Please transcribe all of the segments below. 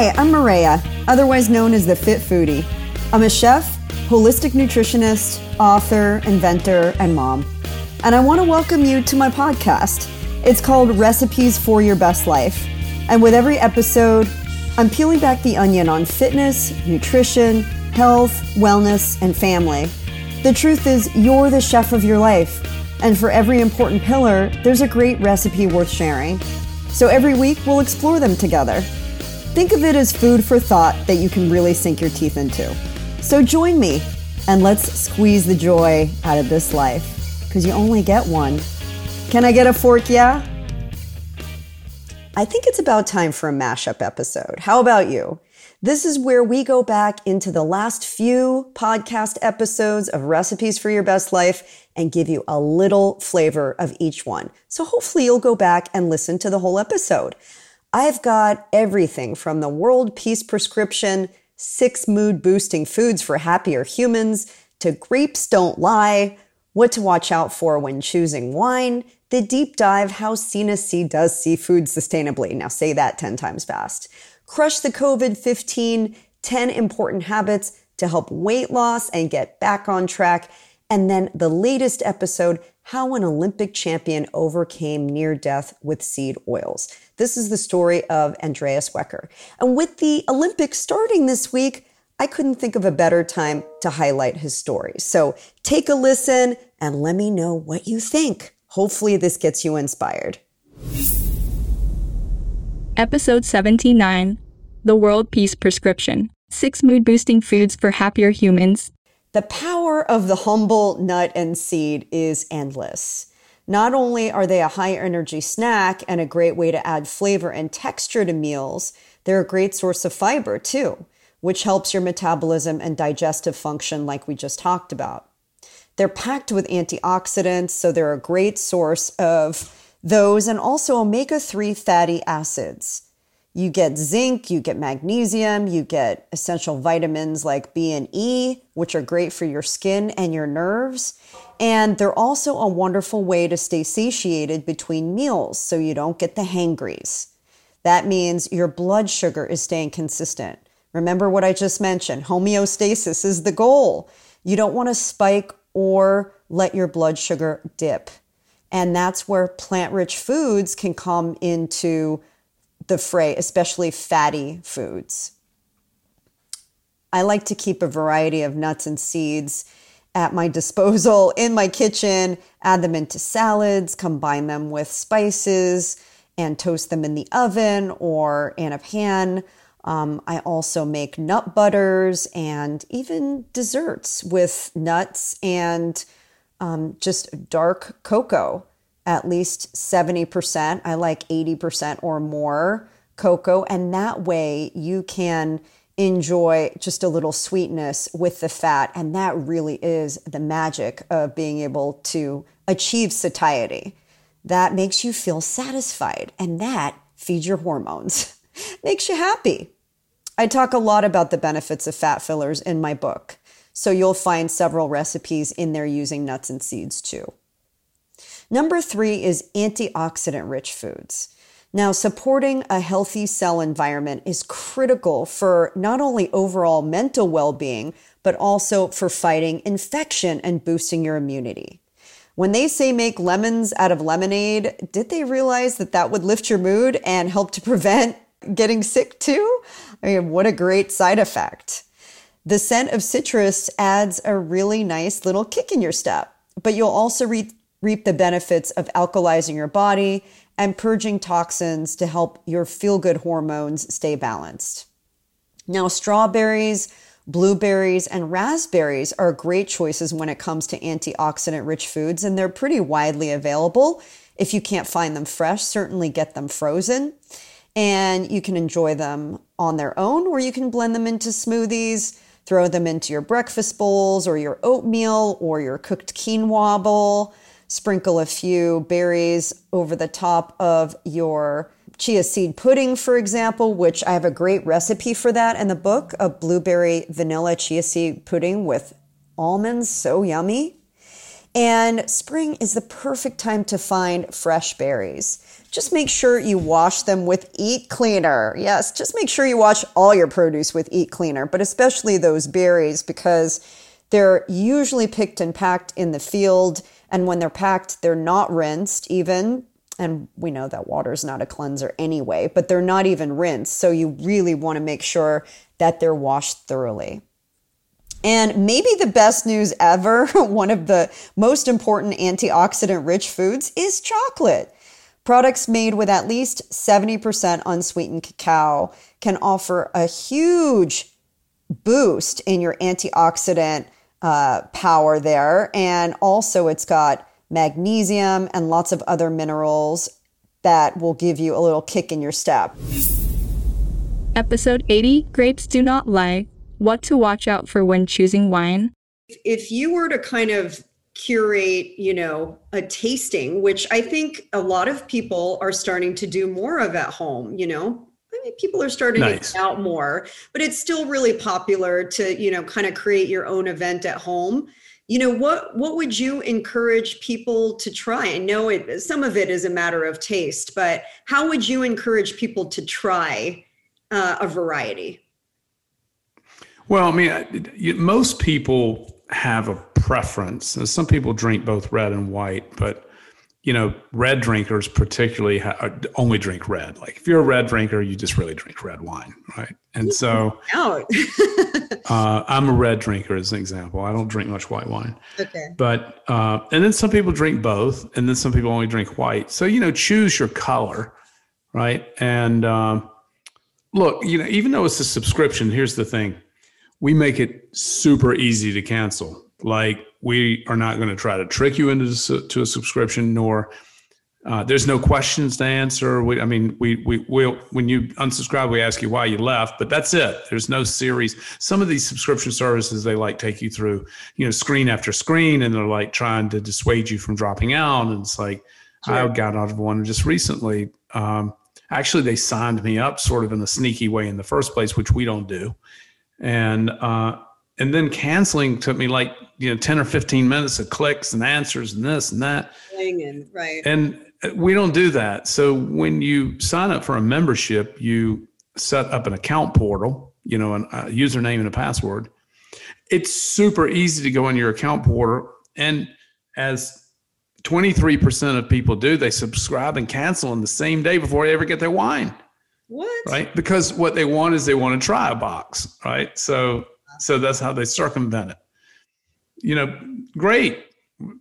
Hi, I'm Maria, otherwise known as the Fit Foodie. I'm a chef, holistic nutritionist, author, inventor, and mom. And I want to welcome you to my podcast. It's called Recipes for Your Best Life. And with every episode, I'm peeling back the onion on fitness, nutrition, health, wellness, and family. The truth is, you're the chef of your life. And for every important pillar, there's a great recipe worth sharing. So every week, we'll explore them together. Think of it as food for thought that you can really sink your teeth into. So join me and let's squeeze the joy out of this life because you only get one. Can I get a fork? Yeah? I think it's about time for a mashup episode. How about you? This is where we go back into the last few podcast episodes of Recipes for Your Best Life and give you a little flavor of each one. So hopefully you'll go back and listen to the whole episode. I've got everything from the world peace prescription, six mood boosting foods for happier humans, to grapes don't lie, what to watch out for when choosing wine, the deep dive how Sena Sea does seafood sustainably. Now say that 10 times fast. Crush the COVID 15, 10 important habits to help weight loss and get back on track. And then the latest episode, how an Olympic champion overcame near death with seed oils. This is the story of Andreas Wecker. And with the Olympics starting this week, I couldn't think of a better time to highlight his story. So take a listen and let me know what you think. Hopefully, this gets you inspired. Episode 79 The World Peace Prescription Six Mood Boosting Foods for Happier Humans the power of the humble nut and seed is endless. Not only are they a high energy snack and a great way to add flavor and texture to meals, they're a great source of fiber too, which helps your metabolism and digestive function, like we just talked about. They're packed with antioxidants, so they're a great source of those and also omega 3 fatty acids. You get zinc, you get magnesium, you get essential vitamins like B and E, which are great for your skin and your nerves. And they're also a wonderful way to stay satiated between meals so you don't get the hangries. That means your blood sugar is staying consistent. Remember what I just mentioned homeostasis is the goal. You don't want to spike or let your blood sugar dip. And that's where plant rich foods can come into the fray, especially fatty foods. I like to keep a variety of nuts and seeds at my disposal in my kitchen, add them into salads, combine them with spices, and toast them in the oven or in a pan. Um, I also make nut butters and even desserts with nuts and um, just dark cocoa at least 70%. I like 80% or more cocoa. And that way you can enjoy just a little sweetness with the fat. And that really is the magic of being able to achieve satiety. That makes you feel satisfied, and that feeds your hormones, makes you happy. I talk a lot about the benefits of fat fillers in my book. So you'll find several recipes in there using nuts and seeds too. Number three is antioxidant rich foods. Now, supporting a healthy cell environment is critical for not only overall mental well being, but also for fighting infection and boosting your immunity. When they say make lemons out of lemonade, did they realize that that would lift your mood and help to prevent getting sick too? I mean, what a great side effect. The scent of citrus adds a really nice little kick in your step, but you'll also re- reap the benefits of alkalizing your body and purging toxins to help your feel good hormones stay balanced. Now, strawberries, blueberries, and raspberries are great choices when it comes to antioxidant rich foods, and they're pretty widely available. If you can't find them fresh, certainly get them frozen. And you can enjoy them on their own, or you can blend them into smoothies, throw them into your breakfast bowls, or your oatmeal, or your cooked quinoa bowl sprinkle a few berries over the top of your chia seed pudding, for example, which I have a great recipe for that in the book a blueberry vanilla chia seed pudding with almonds. So yummy. And spring is the perfect time to find fresh berries. Just make sure you wash them with Eat Cleaner. Yes, just make sure you wash all your produce with Eat Cleaner, but especially those berries because they're usually picked and packed in the field. And when they're packed, they're not rinsed even. And we know that water is not a cleanser anyway, but they're not even rinsed. So you really want to make sure that they're washed thoroughly. And maybe the best news ever, one of the most important antioxidant rich foods is chocolate. Products made with at least 70% unsweetened cacao can offer a huge boost in your antioxidant uh, power there. And also, it's got magnesium and lots of other minerals that will give you a little kick in your step. Episode 80 Grapes Do Not Lie What to Watch Out for When Choosing Wine. If you were to kind of curate, you know, a tasting, which I think a lot of people are starting to do more of at home, you know, I mean, people are starting nice. to get out more, but it's still really popular to, you know, kind of create your own event at home. You know, what what would you encourage people to try? I know it some of it is a matter of taste, but how would you encourage people to try uh, a variety? Well, I mean, most people have a preference. Some people drink both red and white, but you know, red drinkers particularly ha- uh, only drink red. Like if you're a red drinker, you just really drink red wine, right? And so, uh, I'm a red drinker as an example. I don't drink much white wine. Okay. But uh, and then some people drink both, and then some people only drink white. So you know, choose your color, right? And um, look, you know, even though it's a subscription, here's the thing: we make it super easy to cancel. Like we are not going to try to trick you into to a subscription, nor uh, there's no questions to answer. We, I mean, we we will when you unsubscribe, we ask you why you left, but that's it. There's no series. Some of these subscription services they like take you through, you know, screen after screen, and they're like trying to dissuade you from dropping out. And it's like sure. I got out of one just recently. Um, actually, they signed me up sort of in a sneaky way in the first place, which we don't do, and uh, and then canceling took me like you know 10 or 15 minutes of clicks and answers and this and that. And right. And uh, we don't do that. So when you sign up for a membership you set up an account portal you know a uh, username and a password. It's super easy to go in your account portal. And as 23% of people do they subscribe and cancel in the same day before they ever get their wine. What? Right? Because what they want is they want to try a box right? So so that's how they circumvent it. You know, great.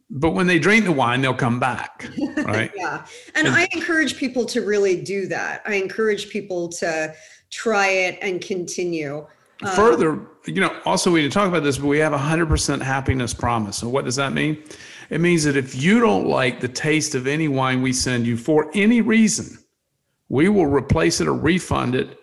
But when they drink the wine, they'll come back. Right. yeah. And, and I encourage people to really do that. I encourage people to try it and continue. Um, Further, you know, also we didn't talk about this, but we have a hundred percent happiness promise. So what does that mean? It means that if you don't like the taste of any wine we send you for any reason, we will replace it or refund it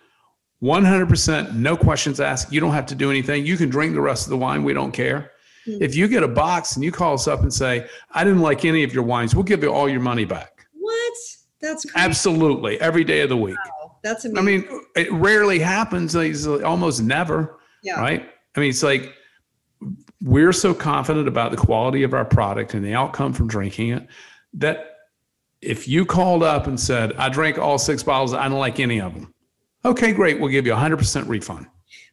100%, no questions asked. You don't have to do anything. You can drink the rest of the wine. We don't care. Mm-hmm. If you get a box and you call us up and say, I didn't like any of your wines, we'll give you all your money back. What? That's crazy. Absolutely. Every day of the week. Wow. That's amazing. I mean, it rarely happens. It's almost never. Yeah. Right. I mean, it's like we're so confident about the quality of our product and the outcome from drinking it that if you called up and said, I drank all six bottles, I don't like any of them Okay, great. We'll give you a 100% refund.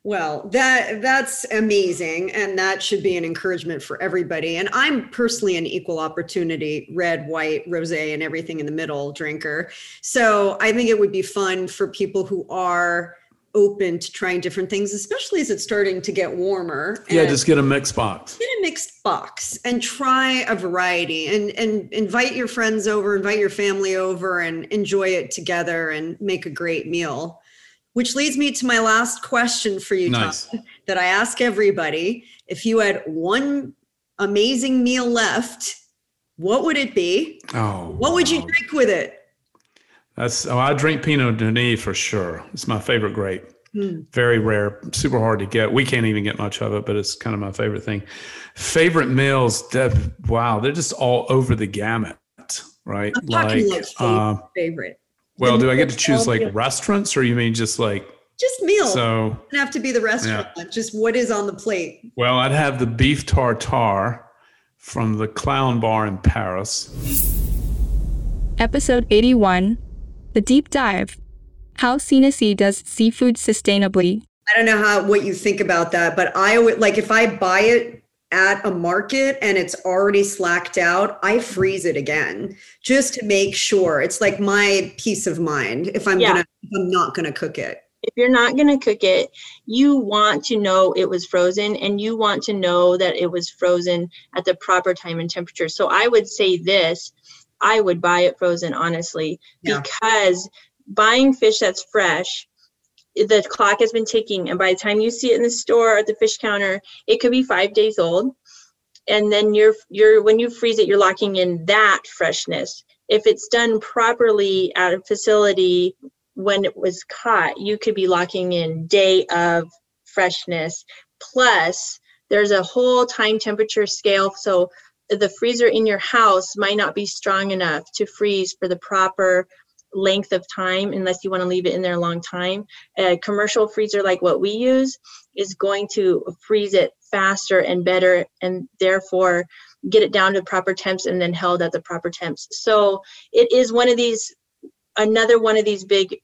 Well, that that's amazing and that should be an encouragement for everybody. And I'm personally an equal opportunity red, white, rosé and everything in the middle drinker. So, I think it would be fun for people who are open to trying different things, especially as it's starting to get warmer. Yeah, just get a mixed box. Get a mixed box and try a variety and and invite your friends over, invite your family over and enjoy it together and make a great meal. Which leads me to my last question for you, nice. Tom, that I ask everybody. If you had one amazing meal left, what would it be? Oh, what would you drink with it? That's oh, I drink Pinot Meunier for sure. It's my favorite grape. Hmm. Very rare, super hard to get. We can't even get much of it, but it's kind of my favorite thing. Favorite meals, Deb, wow, they're just all over the gamut, right? I'm like, like uh, favorite. Well, do I get to choose like restaurants or you mean just like just meals? So it doesn't have to be the restaurant. Yeah. Just what is on the plate. Well, I'd have the beef tartare from the Clown Bar in Paris. Episode 81 The Deep Dive How Sea does Seafood Sustainably. I don't know how what you think about that, but I would like if I buy it at a market and it's already slacked out, I mm-hmm. freeze it again just to make sure. It's like my peace of mind if I'm Yeah. gonna if I'm not gonna cook it. if you're not going to cook it, you want to know it was frozen and you want to know that it was frozen at the proper time and temperature. So I would say this I would buy it frozen, honestly, Yeah. because buying fish that's fresh, the clock has been ticking. And by the time you see it in the store or at the fish counter, it could be five days old. And then you're you're when you freeze it, you're locking in that freshness. If it's done properly at a facility when it was caught, you could be locking in day of freshness. Plus, there's a whole time temperature scale. So the freezer in your house might not be strong enough to freeze for the proper length of time unless you want to leave it in there a long time. A commercial freezer like what we use is going to freeze it faster and better and therefore get it down to proper temps and then held at the proper temps. So it is one of these another one of these big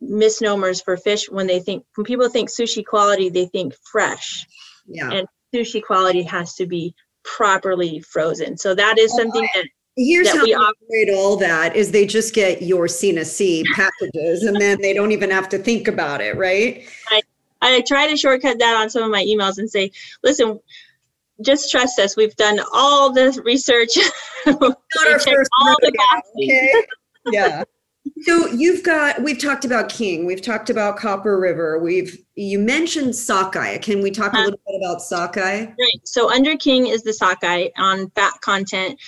misnomers for fish when they think when people think sushi quality they think fresh Yeah. And sushi quality has to be properly frozen so that is something that Here's how we operate all that is they just get your Sena Sea packages and then they don't even have to think about it, right? i try to shortcut that on some of my emails and say listen just trust us we've done all the research Not our first all the boxes. okay? Yeah. So you've got we've talked about King, we've talked about Copper River, we've you mentioned sockeye. Can we talk a Uh, little bit about sockeye? Right. So under King is the sockeye on fat content.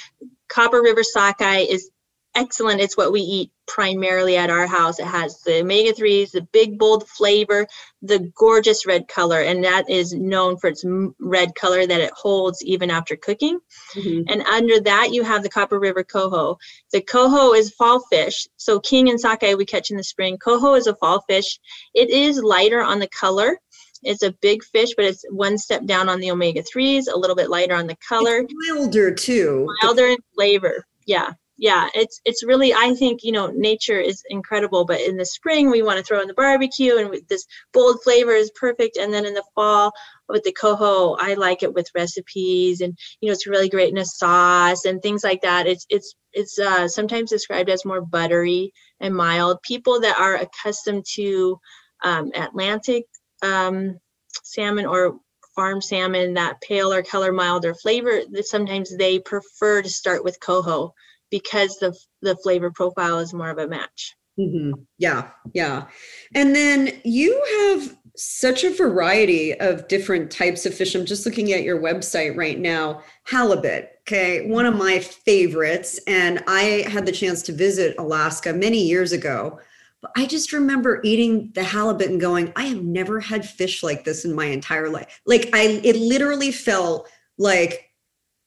Copper River sockeye is excellent. It's what we eat primarily at our house. It has the omega 3s, the big, bold flavor, the gorgeous red color, and that is known for its red color that it holds even after cooking. Mhm. And under that, you have the Copper River coho. The coho is fall fish. So king and sockeye we catch in the spring. Coho is a fall fish. It is lighter on the color. It's a big fish, but it's one step down on the omega 3s, a little bit lighter on the color, It's milder too. milder in flavor. Yeah. Yeah, it's it's really I think you know nature is incredible, but in the spring we want to throw in the barbecue and with this bold flavor is perfect, and then in the fall with the coho I like it with recipes and you know it's really great in a sauce and things like that. It's it's it's uh, sometimes described as more buttery and mild. People that are accustomed to um, Atlantic um, salmon or farm salmon, that paler color, milder flavor, that sometimes they prefer to start with coho because the the flavor profile is more of a match. hmm Yeah, yeah. And then you have such a variety of different types of fish. I'm just looking at your website right now. Halibut, okay, one of my favorites. And I had the chance to visit Alaska many years ago. But I just remember eating the halibut and going, I have never had fish like this in my entire life. Like I it literally felt like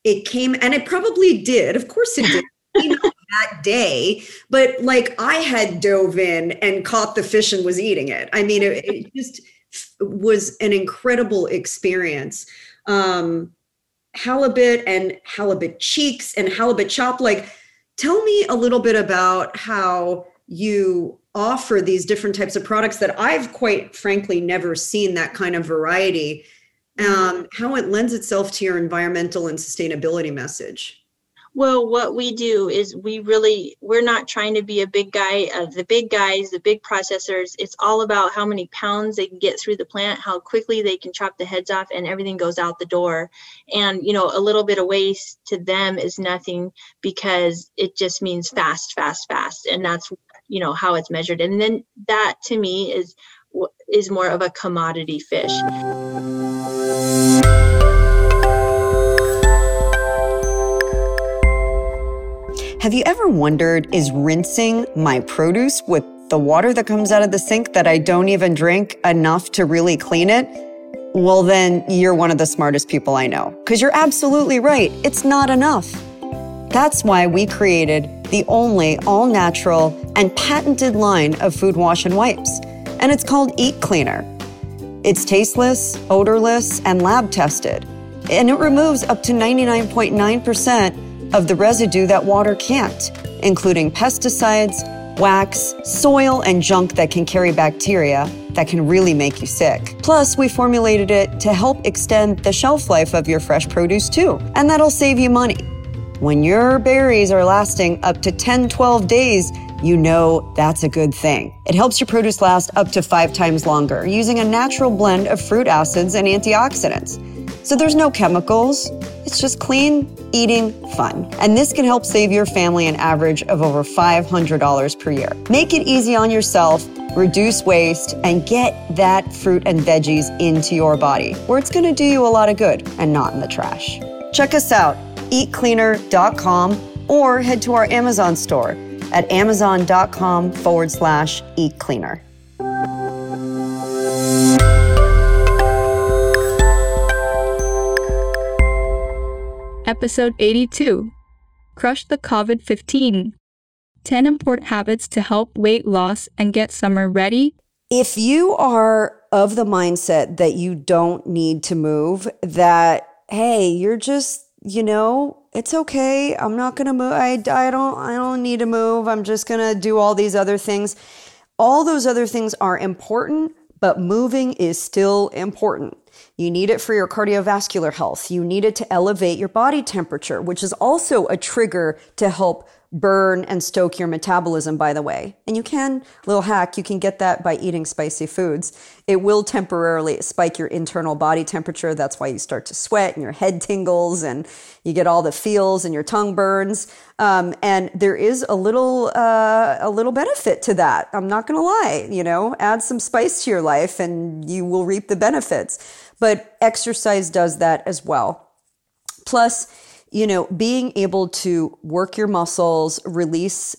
it came and it probably did. Of course it did. You know, that day but like I had dove in and caught the fish and was eating it. I mean, it, it just was an incredible experience. Um, halibut and halibut cheeks and halibut chop. Like, tell me a little bit about how you offer these different types of products that I've quite frankly never seen that kind of variety. Um, how it lends itself to your environmental and sustainability message. Well, what we do is we really we're not trying to be a big guy of the big guys, the big processors. It's all about how many pounds they can get through the plant, how quickly they can chop the heads off, and everything goes out the door. And you know, a little bit of waste to them is nothing because it just means fast, fast, fast, and that's you know how it's measured. And then that to me is is more of a commodity fish. Have you ever wondered is rinsing my produce with the water that comes out of the sink that I don't even drink enough to really clean it? Well, then you're one of the smartest people I know. Because you're absolutely right. It's not enough. That's why we created the only all natural and patented line of food wash and wipes. And it's called Eat Cleaner. It's tasteless, odorless, and lab tested. and it removes up to 99.9% of the residue that water can't, including pesticides, wax, soil, and junk that can carry bacteria that can really make you sick. Plus, we formulated it to help extend the shelf life of your fresh produce too, and that'll save you money. When your berries are lasting up to 10, 12 days, you know that's a good thing. It helps your produce last up to five times longer using a natural blend of fruit acids and antioxidants. So there's no chemicals. It's just clean eating fun. And this can help save your family an average of over $500 per year. Make it easy on yourself, reduce waste, and get that fruit and veggies into your body where it's gonna do you a lot of good and not in the trash. Check us out, eatcleaner.com, or head to our Amazon store at amazon.com forward slash eat cleaner. Episode 82 Crush the COVID 15 10 Important Habits to Help Weight Loss and Get Summer Ready. If you are of the mindset that you don't need to move, that, hey, you're just, you know, it's okay. I'm not going to move. I, I don't, I don't need to move. I'm just going to do all these other things. All those other things are important, but moving is still important. You need it for your cardiovascular health. You need it to elevate your body temperature, which is also a trigger to help burn and stoke your metabolism, by the way. And you can, little hack, you can get that by eating spicy foods. It will temporarily spike your internal body temperature. That's why you start to sweat and your head tingles and you get all the feels and your tongue burns. Um, and there is a little, uh, a little benefit to that. I'm not going to lie, you know, add some spice to your life and you will reap the benefits. But exercise does that as well. Plus, you know, being able to work your muscles, release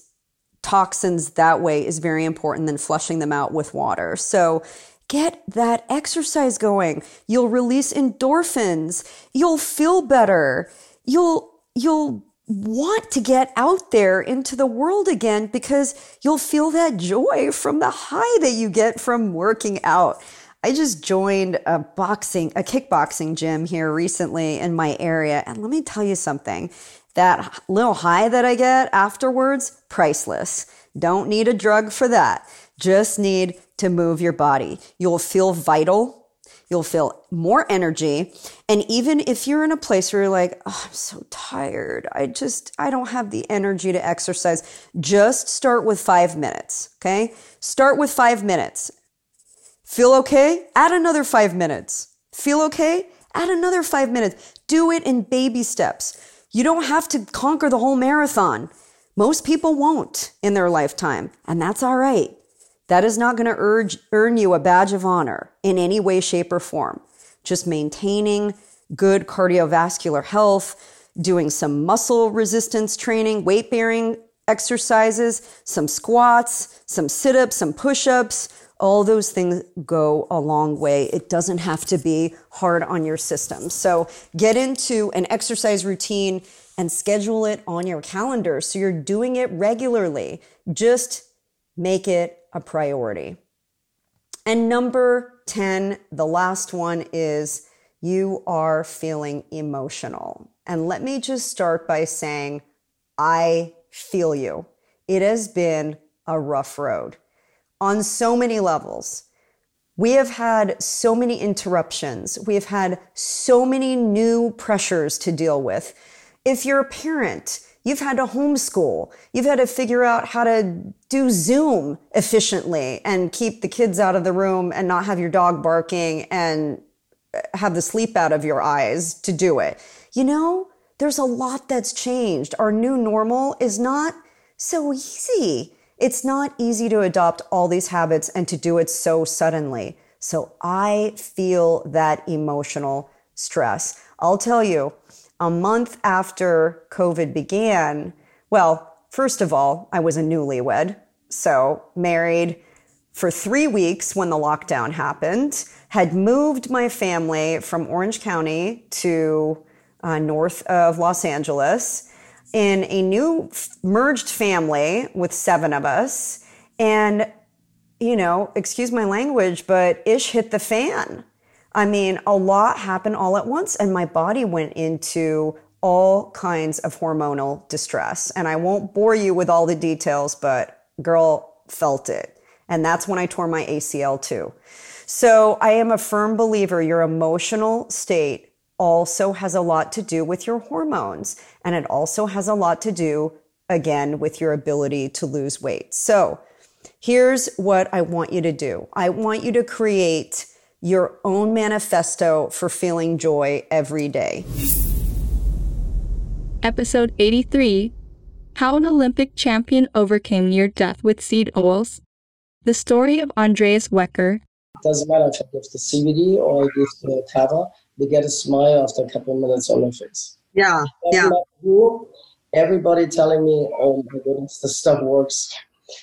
toxins that way is very important than flushing them out with water. So get that exercise going. You'll release endorphins. You'll feel better. You'll, you'll want to get out there into the world again because you'll feel that joy from the high that you get from working out. I just joined a boxing, a kickboxing gym here recently in my area. And let me tell you something that little high that I get afterwards, priceless. Don't need a drug for that. Just need to move your body. You'll feel vital. You'll feel more energy. And even if you're in a place where you're like, oh, I'm so tired, I just, I don't have the energy to exercise, just start with five minutes. Okay. Start with five minutes. Feel okay? Add another five minutes. Feel okay? Add another five minutes. Do it in baby steps. You don't have to conquer the whole marathon. Most people won't in their lifetime, and that's all right. That is not going to earn you a badge of honor in any way, shape, or form. Just maintaining good cardiovascular health, doing some muscle resistance training, weight bearing exercises, some squats, some sit ups, some push ups, all those things go a long way. It doesn't have to be hard on your system. So get into an exercise routine and schedule it on your calendar so you're doing it regularly. Just make it a priority. And number 10, the last one is you are feeling emotional. And let me just start by saying, I feel you. It has been a rough road on so many levels. We have had so many interruptions. We have had so many new pressures to deal with. If you're a parent, you've had to homeschool. You've had to figure out how to do Zoom efficiently and keep the kids out of the room and not have your dog barking and have the sleep out of your eyes to do it. You know, there's a lot that's changed. Our new normal is not so easy. It's not easy to adopt all these habits and to do it so suddenly. So I feel that emotional stress. I'll tell you, a month after COVID began, well, first of all, I was a newlywed. So married for three weeks when the lockdown happened, had moved my family from Orange County to uh, north of Los Angeles in a new merged family with seven of us. And, you know, excuse my language, but ish hit the fan. I mean, a lot happened all at once, and my body went into all kinds of hormonal distress. And I won't bore you with all the details, but girl felt it. And that's when I tore my ACL too. So I am a firm believer your emotional state also has a lot to do with your hormones. And it also has a lot to do, again, with your ability to lose weight. So here's what I want you to do I want you to create your own manifesto for feeling joy every day. Episode 83 How an Olympic champion overcame near death with seed oils. The story of Andreas Wecker. It Doesn't matter if I give the CBD or I give the Kava, they get a smile after a couple of minutes on their face. Yeah, yeah. Who, everybody telling me, oh my goodness, the stuff works.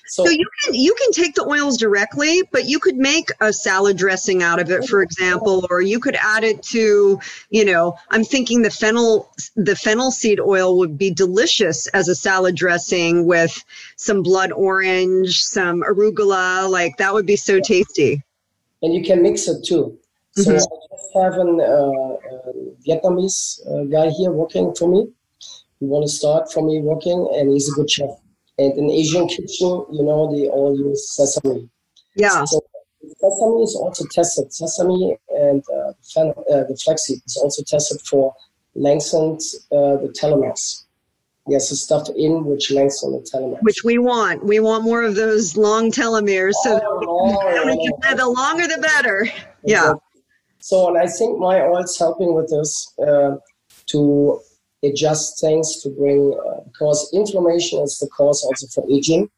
So, so, you can you can take the oils directly, but you could make a salad dressing out of it, for example, or you could add it to, you know, I'm thinking the fennel the fennel seed oil would be delicious as a salad dressing with some blood orange, some arugula, like that would be so tasty. And you can mix it too. So mm-hmm. I just have an uh, Vietnamese uh, guy here working for me. He want to start for me working, and he's a good chef and in Asian kitchen, you know, they all use sesame. Yeah. So sesame is also tested. Sesame and uh, fen- uh, the flaxseed is also tested for lengthened uh, the telomeres. Yes, the stuff in which lengthens the telomeres. Which we want. We want more of those long telomeres. So oh, the longer the better. Yeah. So, and I think my oil's helping with this uh, to adjust things to bring uh, because inflammation is the cause also for aging.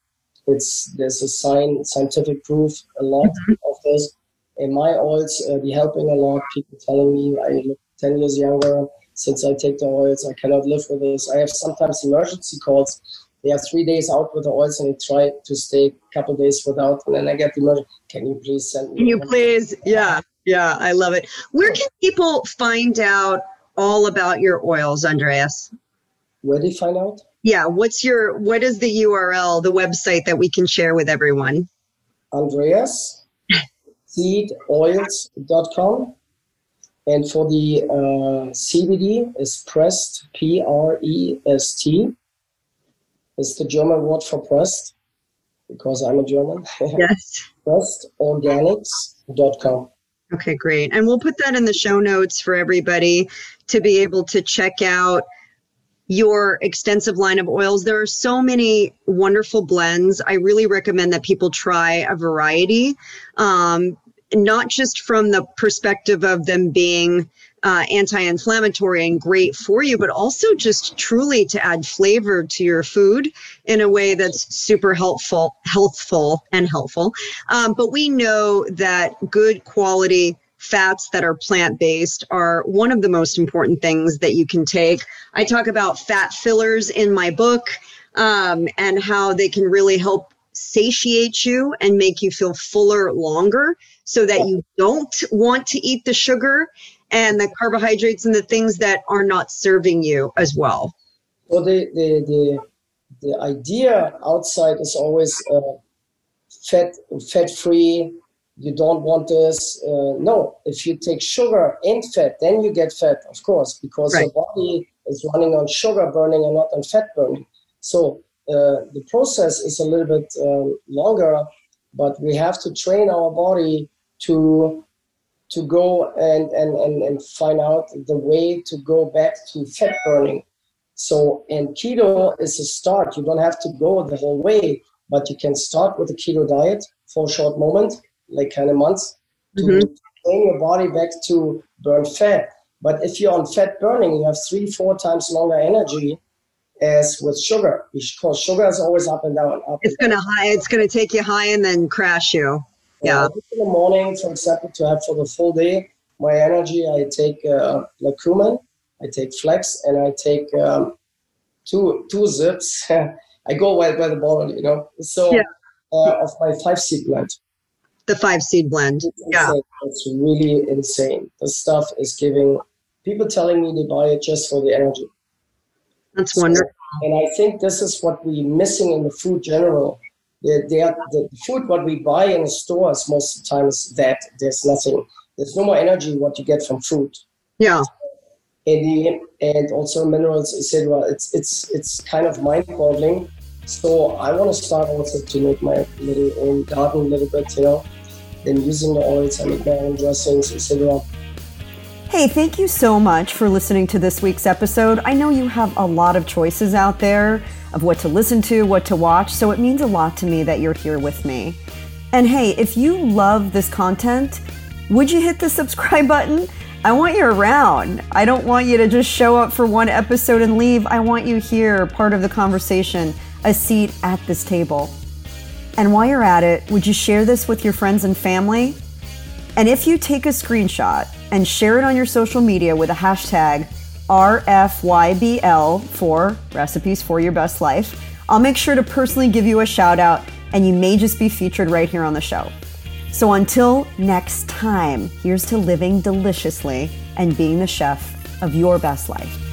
It's there's a sign scientific proof a lot mm-hmm. of this. In my oils, uh, be helping a lot. People telling me I look ten years younger since I take the oils. I cannot live with this. I have sometimes emergency calls. They are three days out with the oils and they try to stay a couple days without, and then I get the emergency. Can you please send me? Can you please? Yeah, yeah, I love it. Where can people find out all about your oils, Andreas. Where do you find out? Yeah, what's your what is the URL, the website that we can share with everyone? Andreas seedoils.com. And for the uh, CBD is pressed, P R E S T. It's the German word for pressed because I'm a German. Yes. prestorganics.com. Okay, great. And we'll put that in the show notes for everybody to be able to check out your extensive line of oils. There are so many wonderful blends. I really recommend that people try a variety, um, not just from the perspective of them being uh, anti-inflammatory and great for you, but also just truly to add flavor to your food in a way that's super helpful, healthful, and helpful. Um, but we know that good quality fats that are plant based are one of the most important things that you can take. I talk about fat fillers in my book um, and how they can really help satiate you and make you feel fuller longer so that you don't want to eat the sugar and the carbohydrates and the things that are not serving you as well. Well, the the the, the idea outside is always uh, fat fat free. You don't want this. Uh, no, if you take sugar and fat, then you get fat, of course, because right. your body is running on sugar burning and not on fat burning. So uh, the process is a little bit uh, longer, but we have to train our body to to go and, and, and, and find out the way to go back to fat burning. So, and keto is a start. You don't have to go the whole way, but you can start with a keto diet for a short moment, like kind of months, to mm-hmm. train your body back to burn fat. But if you're on fat burning, you have three, four times longer energy as with sugar because sugar is always up and down. Up it's and gonna high. It's gonna take you high and then crash you. Yeah. Uh, in the morning, for example, to have for the full day, my energy, I take uh, I take flex, and I take um, two two zips. I go by, by the bottle, you know. So yeah. uh, of my five seed blend. The five seed blend. Yeah. It's really insane. The stuff is giving people telling me they buy it just for the energy. That's so, wonderful. And I think this is what we're missing in the food general the, the, the food what we buy in the stores most of the times that there's nothing there's no more energy what you get from food. Yeah. And, the, and also minerals, etc. It's it's it's kind of mind-boggling. So I want to start also to make my little own garden a little bit, you know. Then using the oils, I make my own dressings, etc. Hey, thank you so much for listening to this week's episode. I know you have a lot of choices out there of what to listen to, what to watch, so it means a lot to me that you're here with me. And hey, if you love this content, would you hit the subscribe button? I want you around. I don't want you to just show up for one episode and leave. I want you here, part of the conversation, a seat at this table. And while you're at it, would you share this with your friends and family? And if you take a screenshot and share it on your social media with a hashtag RFYBL for Recipes for Your Best Life, I'll make sure to personally give you a shout out and you may just be featured right here on the show. So until next time, here's to living deliciously and being the chef of your best life.